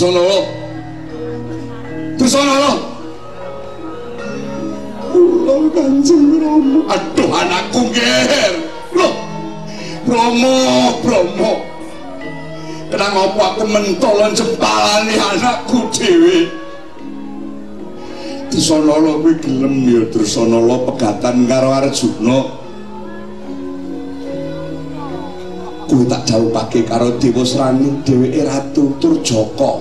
sono là tu sono là Allah kanjeng Romo aduh anakku ger lo Rama Rama kenang apa aku mentolan jempalane anakku dhewe Tersono lo gue gelem ya. Tersono lo pegatan karo Arjuna. Kuwi tak jawabake karo Dewa Srani dheweke ratu tur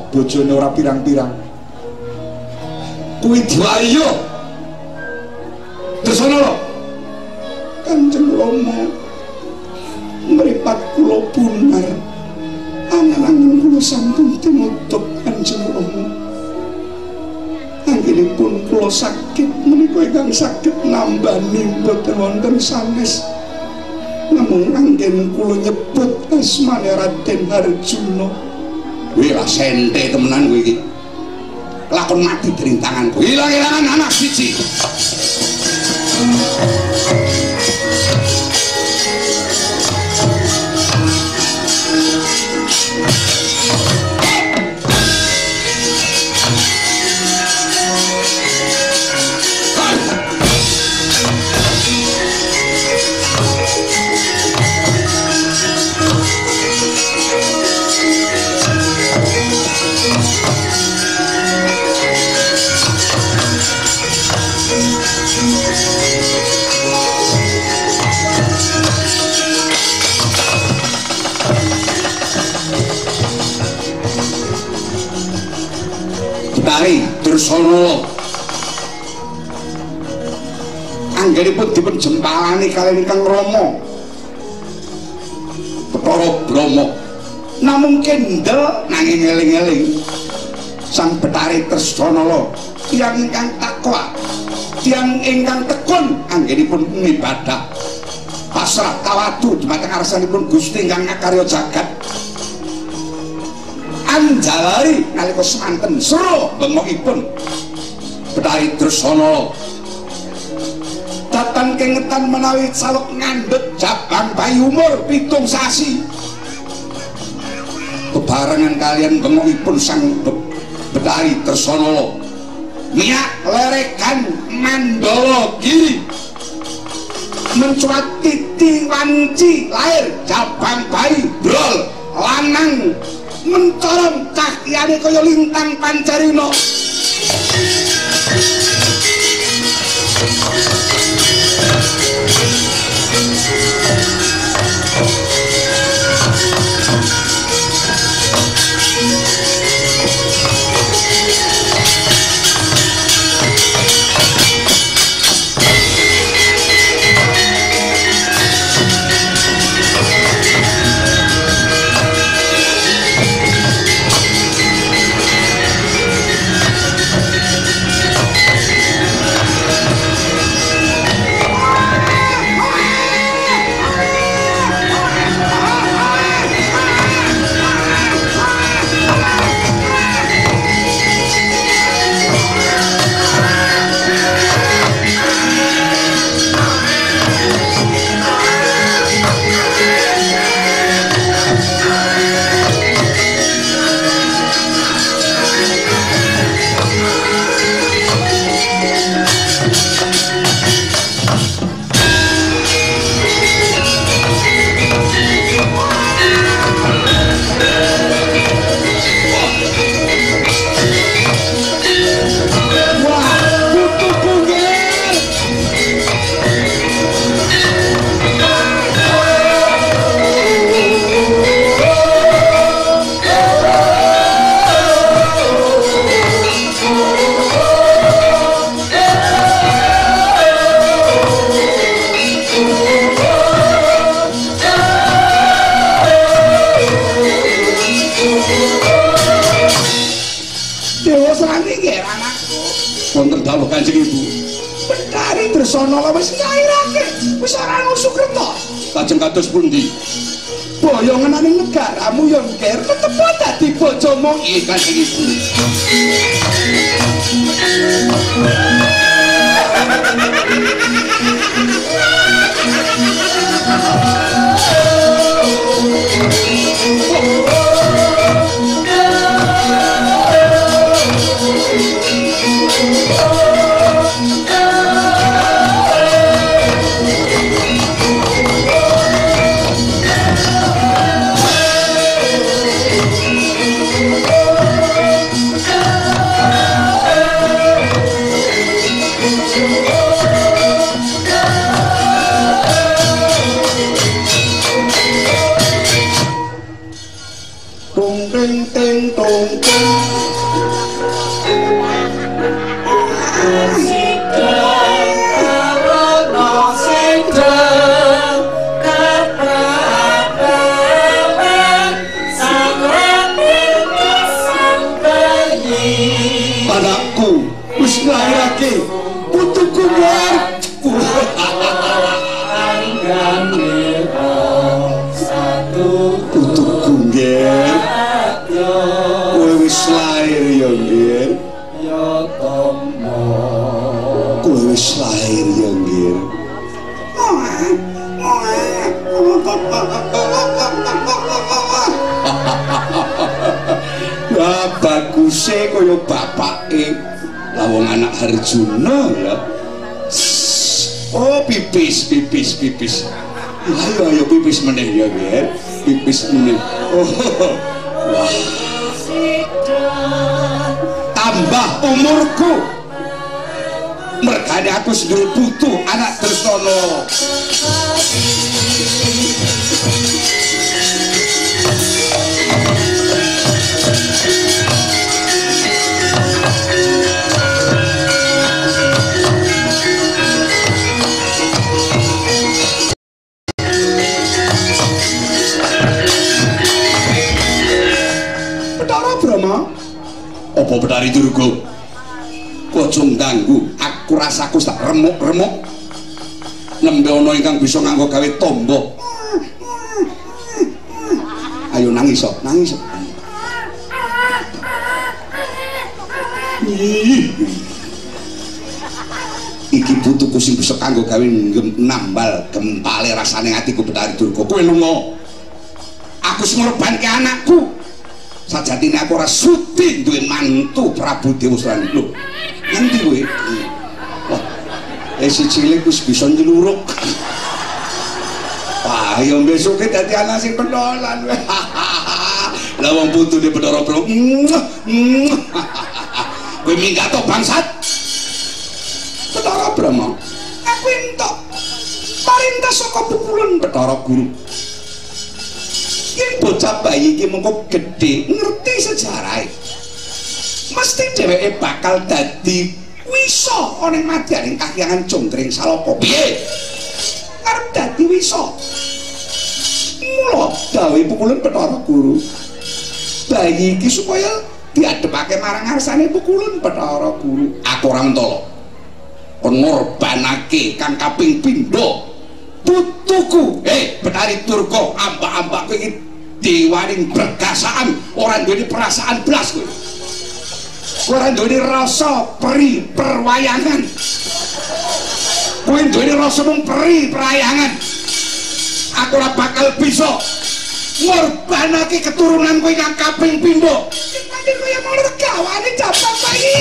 bojone ora pirang-pirang. Kuwi diwayo terus ana Kanjeng Rama mripat kula punar angan-angan kula sampun tinutup Kanjeng Rama. Anggenipun kula sakit menika ingkang saged nambani boten wonten sanes namung anggen kula nyebut asmane Raden Arjuna kuwi lah sente temenan kuwi iki. Lakon mati dening tanganku. Ilang-ilangan anak siji Dursana anggenipun dipun jempalani kaliyan Kang Rama Bathara Brahma namung kendel nanging eling-eling. Sang Betari Tresnala tiyang ingkang takwa tiyang ingkang tekun anggenipun ngibadah pasrah tawadu dumateng arsanipun Gusti ingkang ngakarya jagat anjalari nalika semanten sero bengokipun Betari Dresana datan kengetan menawi saluk ngandhut jabang bayi umur pitung sasi. Bebarengan kalian bengokipun sang Betari Dresana niat lerekan Mandala Giri. Mencuat titi wanci lahir jabang bayi brol lanang mencorong cahyane kaya lintang pancarina Kanjeng Ibu. Betari Dresana wis nyairake, wis ora nusuk reto. Lajeng kados pundi? Boyo ngenani negaramu yo ngger tetep dadi bojomu iki Kanjeng Ibu. wis lahir ya nggih. Lah baguse kaya bapake. Lah wong anak Arjuna ya. Oh pipis pipis pipis. Ayo ayo pipis meneh ya nggih. Pipis meneh. Oh. Wah. Tambah umurku. Mergane aku sedulur putu anak Brahma. Apa Betari Durga? Aja ganggu, aku rasaku tak remuk-remuk. Nembe ana ingkang bisa nganggo gawe tombo. Ayo nangis, sok, nangis. Iki butuhku sing bisa kanggo gawe nambal gempale rasane atiku Betari Durga. Kowe lunga. Aku sing ngorbanke anakku. sajatine aku ora sudi duwe mantu Prabu Dewasrani lho ngendi kowe eh si cilik wis bisa nyeluruk. Wah ya besoke dadi anak sing pendolan lah wong putu di Bathara Brahma kowe minggat to bangsat. Bathara Brahma aku entuk perintah saka pukulan Bathara Guru. Yen bocah bayi iki mengko gedhe ngerti sejarah mesti dheweke bakal dadi wisa ana ing madyaning kahyangan Jonggreng Salaka piye? Arep dadi wisa mula gawe pukulan Bathara Guru. Bayi iki supaya diadepake marang ngarsane pukulan Bathara Guru. Aku ora kon ngorbanake kang kaping pindho. Putuku. Eh Betari Durga ambak-ambak kowe iki diwaning bergasaan ora duweni perasaan blas kowe ora duweni rasa peri perwayangan. Kowe duweni rasa mung peri perayangan. Aku ora bakal bisa ngorbanake keturunan kowe kang kaping pindho. Pancen kaya mau regawane jabang bayi.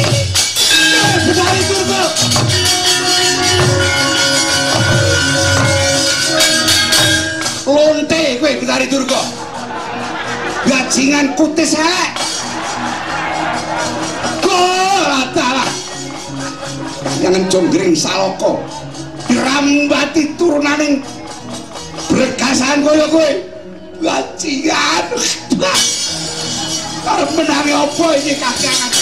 Betari Durga lonte kowe Betari Durga gajingan kutis elek jangan jonggring saloko. Dirambati turunaning berkasan kaya kowe. Gajingan arep menangi apa iki kakangan